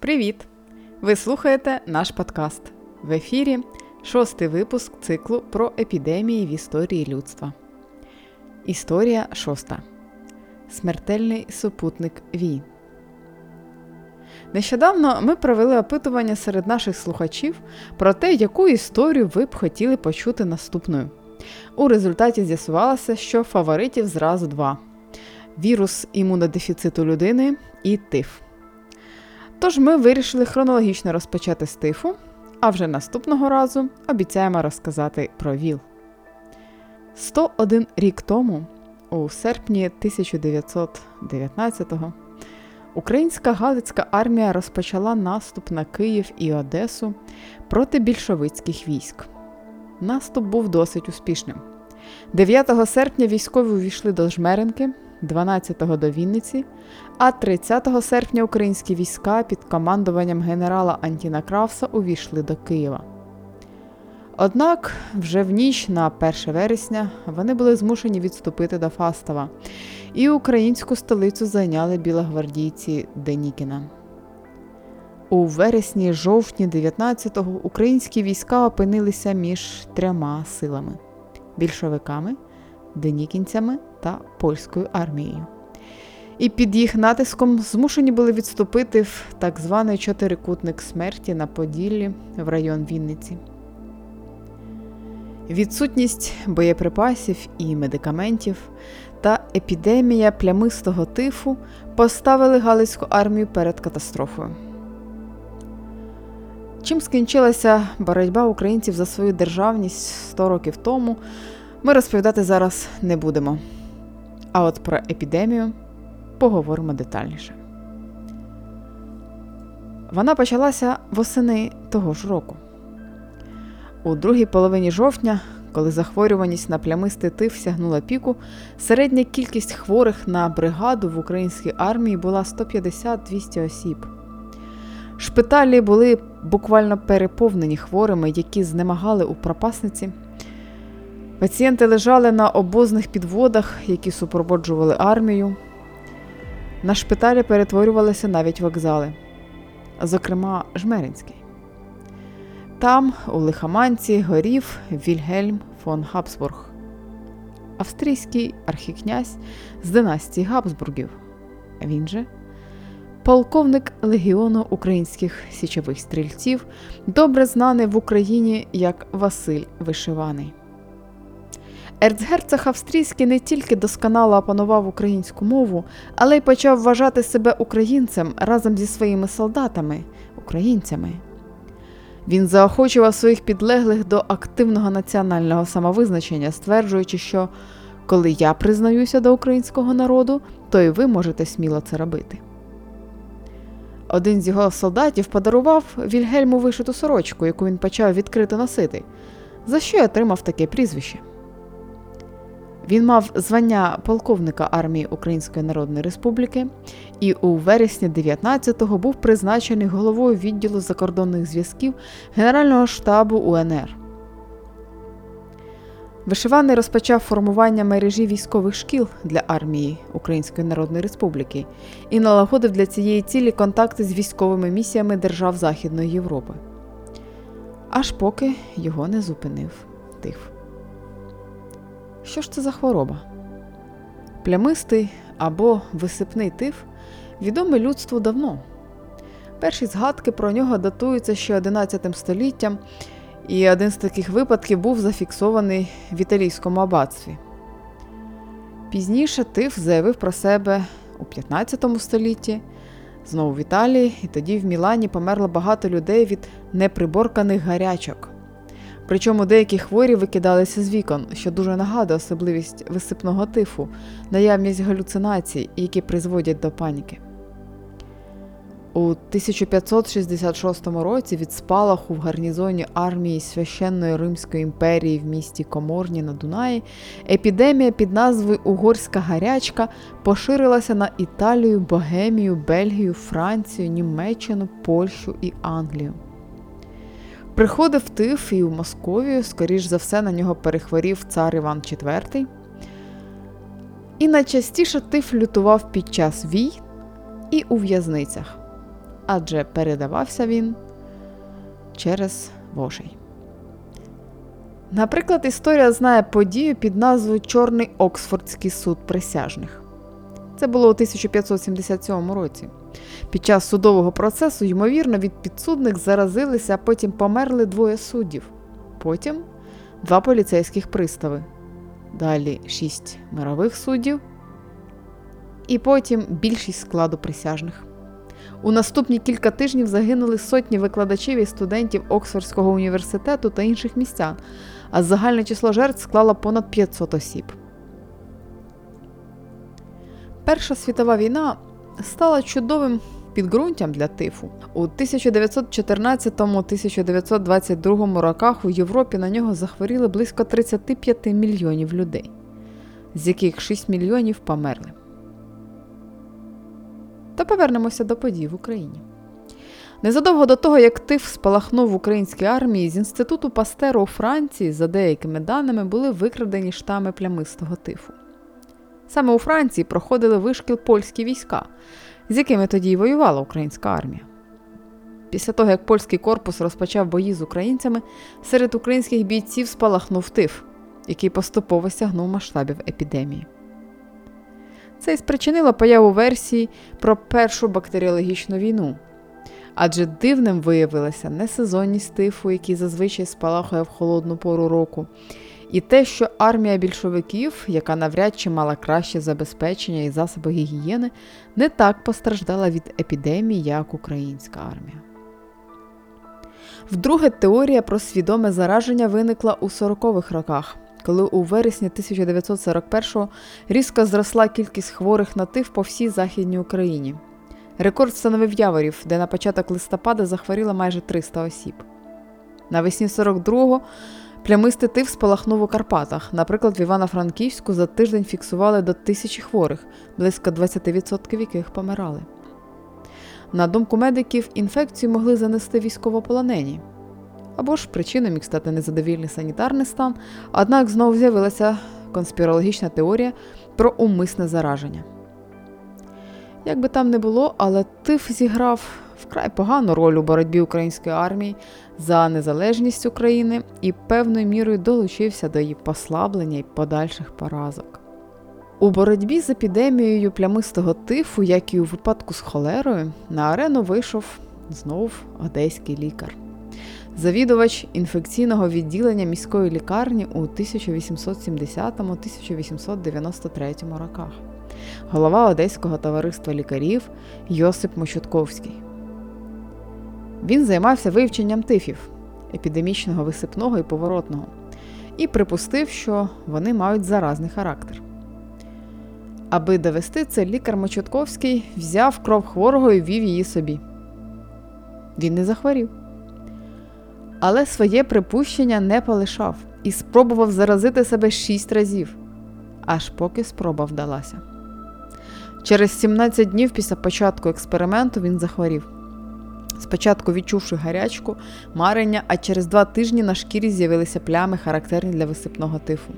Привіт! Ви слухаєте наш подкаст. В ефірі шостий випуск циклу про епідемії в історії людства. Історія шоста. Смертельний супутник Вій. Нещодавно ми провели опитування серед наших слухачів про те, яку історію ви б хотіли почути наступною. У результаті з'ясувалося, що фаворитів зразу два: вірус імунодефіциту людини і тиф. Тож ми вирішили хронологічно розпочати з тифу, а вже наступного разу обіцяємо розказати про ВІЛ. 101 рік тому, у серпні 1919-го, українська Галицька армія розпочала наступ на Київ і Одесу проти більшовицьких військ. Наступ був досить успішним. 9 серпня військові увійшли до Жмеренки, 12-го до Вінниці, а 30 серпня українські війська під командуванням генерала Антіна Кравса увійшли до Києва. Однак вже в ніч на 1 вересня вони були змушені відступити до Фастова, і українську столицю зайняли білогвардійці Денікіна. У вересні жовтні 19-го українські війська опинилися між трьома силами більшовиками, денікінцями та польською армією. І під їх натиском змушені були відступити в так званий чотирикутник смерті на Поділлі в район Вінниці. Відсутність боєприпасів і медикаментів та епідемія плямистого тифу поставили Галицьку армію перед катастрофою. Чим скінчилася боротьба українців за свою державність 100 років тому, ми розповідати зараз не будемо. А от про епідемію поговоримо детальніше. Вона почалася восени того ж року. У другій половині жовтня, коли захворюваність на плямистий тиф сягнула піку, середня кількість хворих на бригаду в українській армії була 150-200 осіб. Шпиталі були буквально переповнені хворими, які знемагали у пропасниці. Пацієнти лежали на обозних підводах, які супроводжували армію. На шпиталі перетворювалися навіть вокзали, зокрема, Жмеринський. Там, у лихаманці, горів Вільгельм фон Габсбург, австрійський архікнязь з династії Габсбургів. Він же полковник легіону українських січових стрільців, добре знаний в Україні як Василь Вишиваний. Ерцгерцог австрійський не тільки досконало опанував українську мову, але й почав вважати себе українцем разом зі своїми солдатами, українцями. Він заохочував своїх підлеглих до активного національного самовизначення, стверджуючи, що коли я признаюся до українського народу, то і ви можете сміло це робити. Один з його солдатів подарував Вільгельму вишиту сорочку, яку він почав відкрито носити, за що й отримав таке прізвище. Він мав звання полковника армії Української Народної Республіки і у вересні 19-го був призначений головою відділу закордонних зв'язків Генерального штабу УНР. Вишиваний розпочав формування мережі військових шкіл для армії Української Народної Республіки і налагодив для цієї цілі контакти з військовими місіями держав Західної Європи. Аж поки його не зупинив тиф. Що ж це за хвороба? Плямистий або висипний тиф відомий людству давно. Перші згадки про нього датуються ще 11 століттям, і один з таких випадків був зафіксований в італійському аббатстві. Пізніше тиф заявив про себе у 15 столітті, знову в Італії, і тоді в Мілані померло багато людей від неприборканих гарячок. Причому деякі хворі викидалися з вікон, що дуже нагадує особливість висипного тифу, наявність галюцинацій, які призводять до паніки. У 1566 році від спалаху в гарнізоні армії священної Римської імперії в місті Коморні на Дунаї епідемія під назвою Угорська гарячка поширилася на Італію, Богемію, Бельгію, Францію, Німеччину, Польщу і Англію. Приходив тиф і у Московію, скоріш за все, на нього перехворів цар Іван IV. І найчастіше тиф лютував під час вій і у в'язницях. адже передавався він через вошей. Наприклад, історія знає подію під назвою Чорний Оксфордський суд присяжних. Це було у 1577 році. Під час судового процесу, ймовірно, від підсудних заразилися, а потім померли двоє суддів. Потім два поліцейських пристави. Далі шість мирових суддів. І потім більшість складу присяжних. У наступні кілька тижнів загинули сотні викладачів і студентів Оксфордського університету та інших містян, а загальне число жертв склало понад 500 осіб. Перша світова війна стала чудовим підґрунтям для тифу. У 1914-1922 роках у Європі на нього захворіли близько 35 мільйонів людей, з яких 6 мільйонів померли. Та повернемося до подій в Україні. Незадовго до того, як тиф спалахнув в українській армії, з інституту Пастеру у Франції, за деякими даними, були викрадені штами плямистого тифу. Саме у Франції проходили вишкіл польські війська, з якими тоді й воювала українська армія. Після того, як польський корпус розпочав бої з українцями, серед українських бійців спалахнув тиф, який поступово сягнув масштабів епідемії. Це і спричинило появу версії про першу бактеріологічну війну. Адже дивним виявилася несезонність тифу, який зазвичай спалахує в холодну пору року, і те, що армія більшовиків, яка навряд чи мала краще забезпечення і засоби гігієни, не так постраждала від епідемії, як українська армія. Вдруге, теорія про свідоме зараження виникла у 40-х роках, коли у вересні 1941-го різко зросла кількість хворих на тиф по всій Західній Україні. Рекорд встановив Яворів, де на початок листопада захворіло майже 300 осіб. Навесні 42-го плямистий тиф спалахнув у Карпатах. Наприклад, в Івано-Франківську за тиждень фіксували до тисячі хворих, близько 20% яких помирали. На думку медиків, інфекцію могли занести військовополонені. Або ж причиною міг стати незадовільний санітарний стан, однак знову з'явилася конспірологічна теорія про умисне зараження. Як би там не було, але тиф зіграв вкрай погану роль у боротьбі української армії за незалежність України і певною мірою долучився до її послаблення і подальших поразок. У боротьбі з епідемією плямистого тифу, як і у випадку з холерою, на арену вийшов знов одеський лікар. Завідувач інфекційного відділення міської лікарні у 1870-1893 роках, голова Одеського товариства лікарів Йосип Мочутковський. Він займався вивченням тифів епідемічного висипного і поворотного, і припустив, що вони мають заразний характер. Аби довести це, лікар Мочутковський взяв кров хворого і вів її собі. Він не захворів. Але своє припущення не полишав і спробував заразити себе шість разів, аж поки спроба вдалася. Через 17 днів після початку експерименту він захворів. Спочатку відчувши гарячку, марення, а через два тижні на шкірі з'явилися плями, характерні для висипного тифу.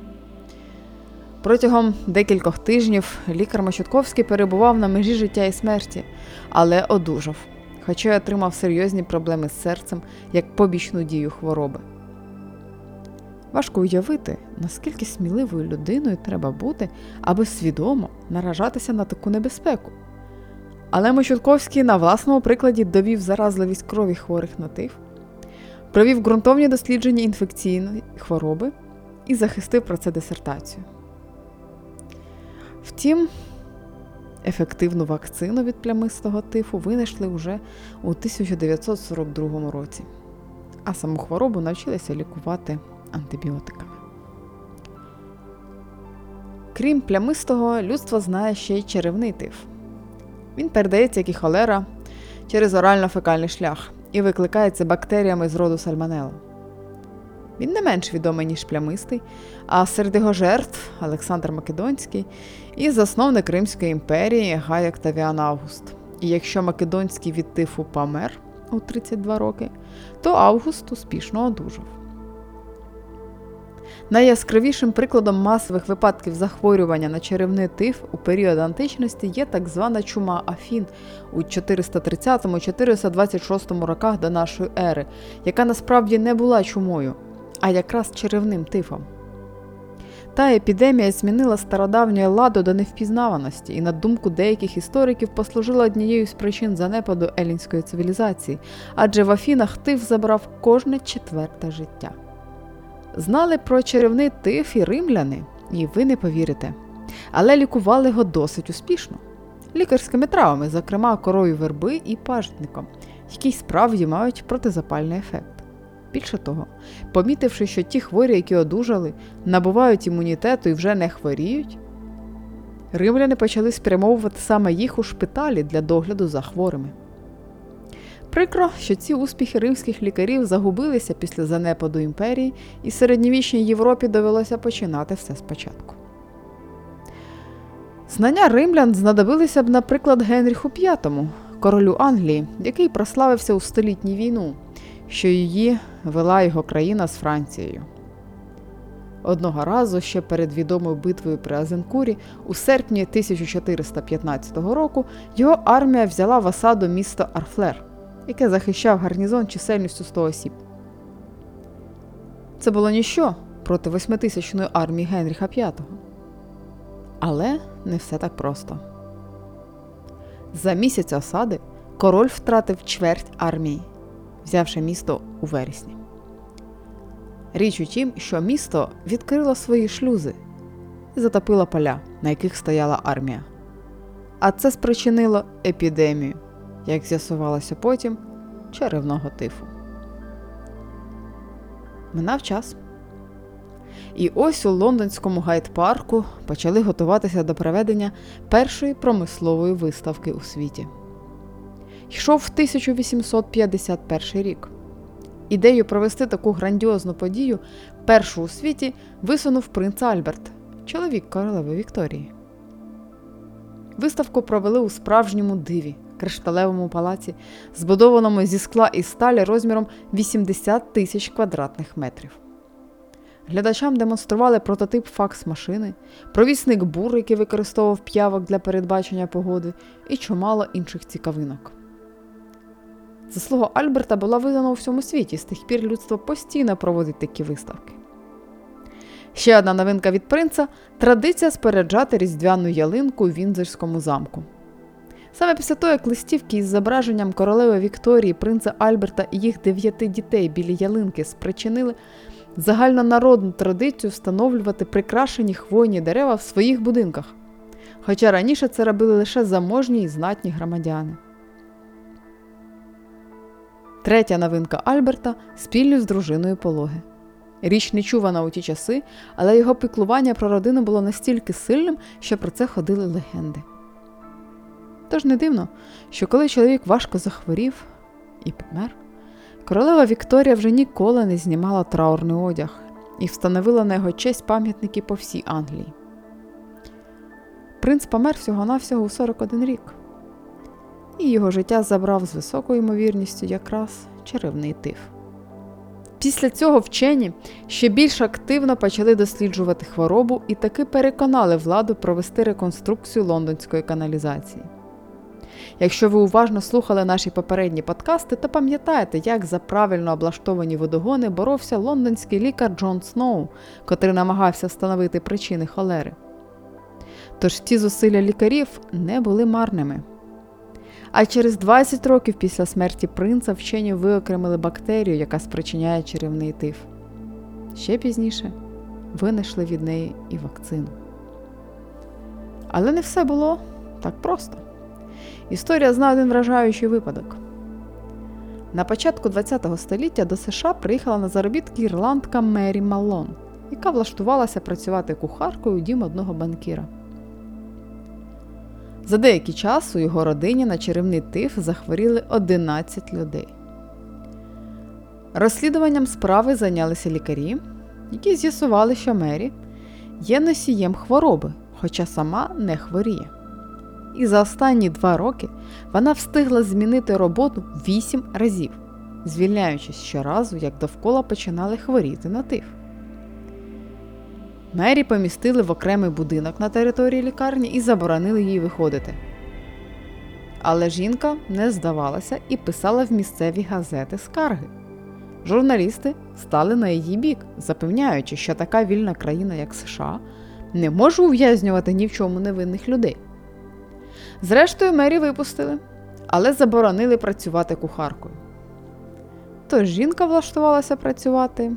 Протягом декількох тижнів лікар Мощутковський перебував на межі життя і смерті, але одужав, хоча й отримав серйозні проблеми з серцем як побічну дію хвороби. Важко уявити, наскільки сміливою людиною треба бути, аби свідомо наражатися на таку небезпеку. Але Мощутковський на власному прикладі довів заразливість крові хворих на тиф, провів ґрунтовні дослідження інфекційної хвороби і захистив про це дисертацію. Втім, ефективну вакцину від плямистого тифу винайшли вже у 1942 році, а саму хворобу навчилися лікувати антибіотиками. Крім плямистого, людство знає ще й черевний тиф. Він передається, як і холера, через орально-фекальний шлях і викликається бактеріями з роду сальмонелла. Він не менш відомий, ніж плямистий, а серед його жертв Олександр Македонський і засновник Римської імперії Гай Октавіан Август. І якщо Македонський від тифу помер у 32 роки, то Август успішно одужав. Найяскравішим прикладом масових випадків захворювання на черевний тиф у період античності є так звана чума Афін у 430-426 роках до нашої ери, яка насправді не була чумою, а якраз черевним тифом. Та епідемія змінила стародавнє ладу до невпізнаваності і, на думку деяких істориків, послужила однією з причин занепаду елінської цивілізації, адже в Афінах тиф забрав кожне четверте життя. Знали про чарівний тиф і римляни, і ви не повірите. Але лікували його досить успішно. Лікарськими травами, зокрема корою верби і пажитником, які справді мають протизапальний ефект. Більше того, помітивши, що ті хворі, які одужали, набувають імунітету і вже не хворіють, римляни почали спрямовувати саме їх у шпиталі для догляду за хворими. Прикро, що ці успіхи римських лікарів загубилися після занепаду імперії, і середньовічній Європі довелося починати все спочатку. Знання римлян знадобилися б, наприклад, Генріху V, королю Англії, який прославився у столітню війну, що її вела його країна з Францією. Одного разу ще перед відомою битвою при Азенкурі, у серпні 1415 року, його армія взяла в осаду місто Арфлер яке захищав гарнізон чисельністю 100 осіб. Це було ніщо проти восьмитисячної армії Генріха V. Але не все так просто. За місяць осади король втратив чверть армії, взявши місто у вересні. Річ у тім, що місто відкрило свої шлюзи і затопило поля, на яких стояла армія. А це спричинило епідемію як з'ясувалося потім, черевного тифу. Минав час. І ось у лондонському гайд-парку почали готуватися до проведення першої промислової виставки у світі. Йшов 1851 рік. Ідею провести таку грандіозну подію першу у світі висунув принц Альберт, чоловік королеви Вікторії. Виставку провели у справжньому диві кришталевому палаці, збудованому зі скла і сталі розміром 80 тисяч квадратних метрів. Глядачам демонстрували прототип факс-машини, провісник бур, який використовував п'явок для передбачення погоди, і чимало інших цікавинок. Заслуга Альберта була видана у всьому світі, з тих пір людство постійно проводить такі виставки. Ще одна новинка від принца традиція споряджати різдвяну ялинку у Вінзорському замку. Саме після того, як листівки із зображенням королеви Вікторії, принца Альберта і їх дев'яти дітей біля ялинки спричинили загальнонародну традицію встановлювати прикрашені хвойні дерева в своїх будинках. Хоча раніше це робили лише заможні і знатні громадяни. Третя новинка Альберта спільно з дружиною пологи. Річ не чувана у ті часи, але його піклування про родину було настільки сильним, що про це ходили легенди. Тож не дивно, що коли чоловік важко захворів і помер, королева Вікторія вже ніколи не знімала траурний одяг і встановила на його честь пам'ятники по всій Англії. Принц помер всього-навсього у 41 рік, і його життя забрав з високою ймовірністю якраз черевний тиф. Після цього вчені ще більш активно почали досліджувати хворобу і таки переконали владу провести реконструкцію лондонської каналізації. Якщо ви уважно слухали наші попередні подкасти, то пам'ятаєте, як за правильно облаштовані водогони боровся лондонський лікар Джон Сноу, котрий намагався встановити причини холери. Тож ці зусилля лікарів не були марними. А через 20 років після смерті принца вчені виокремили бактерію, яка спричиняє чарівний тиф. Ще пізніше винайшли від неї і вакцину. Але не все було так просто. Історія знає один вражаючий випадок. На початку ХХ століття до США приїхала на заробітки ірландка Мері Малон, яка влаштувалася працювати кухаркою у дім одного банкіра. За деякий час у його родині на чарівний тиф захворіли 11 людей. Розслідуванням справи зайнялися лікарі, які з'ясували, що Мері є носієм хвороби, хоча сама не хворіє і за останні два роки вона встигла змінити роботу вісім разів, звільняючись щоразу, як довкола починали хворіти на тиф. Мері помістили в окремий будинок на території лікарні і заборонили їй виходити. Але жінка не здавалася і писала в місцеві газети скарги. Журналісти стали на її бік, запевняючи, що така вільна країна, як США, не може ув'язнювати ні в чому невинних людей. Зрештою, Мері випустили, але заборонили працювати кухаркою. Тож жінка влаштувалася працювати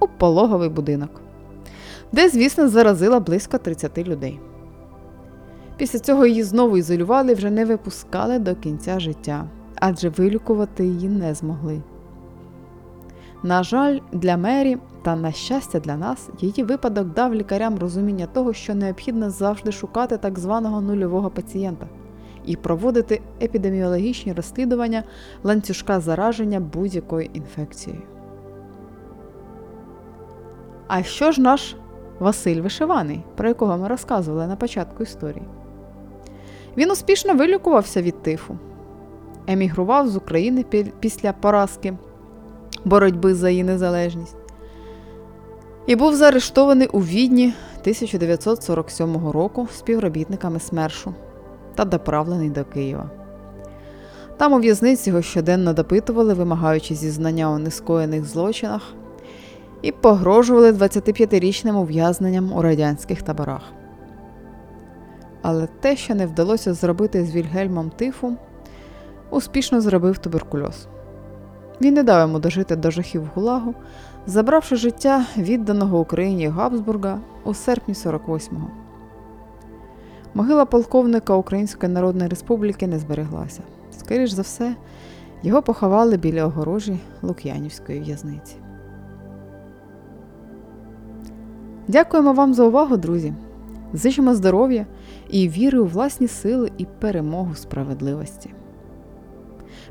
у пологовий будинок, де, звісно, заразила близько 30 людей. Після цього її знову ізолювали і вже не випускали до кінця життя, адже вилікувати її не змогли. На жаль, для Мері та на щастя для нас, її випадок дав лікарям розуміння того, що необхідно завжди шукати так званого нульового пацієнта і проводити епідеміологічні розслідування ланцюжка зараження будь-якою інфекцією. А що ж наш Василь Вишиваний, про якого ми розказували на початку історії? Він успішно вилікувався від тифу, емігрував з України після поразки боротьби за її незалежність і був заарештований у Відні 1947 року співробітниками СМЕРШу та доправлений до Києва. Там у в'язниці його щоденно допитували, вимагаючи зізнання у нескоєних злочинах, і погрожували 25-річним ув'язненням у радянських таборах. Але те, що не вдалося зробити з Вільгельмом Тифу, успішно зробив туберкульоз. Він не дав йому дожити до жахів Гулагу, забравши життя відданого Україні Габсбурга у серпні 48-го. Могила полковника Української Народної Республіки не збереглася. Скоріш за все, його поховали біля огорожі Лук'янівської в'язниці. Дякуємо вам за увагу, друзі! Зичимо здоров'я і віри у власні сили і перемогу справедливості.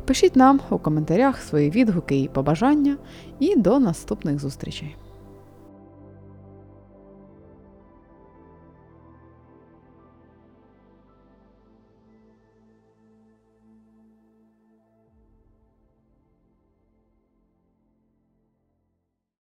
Пишіть нам у коментарях свої відгуки і побажання, і до наступних зустрічей!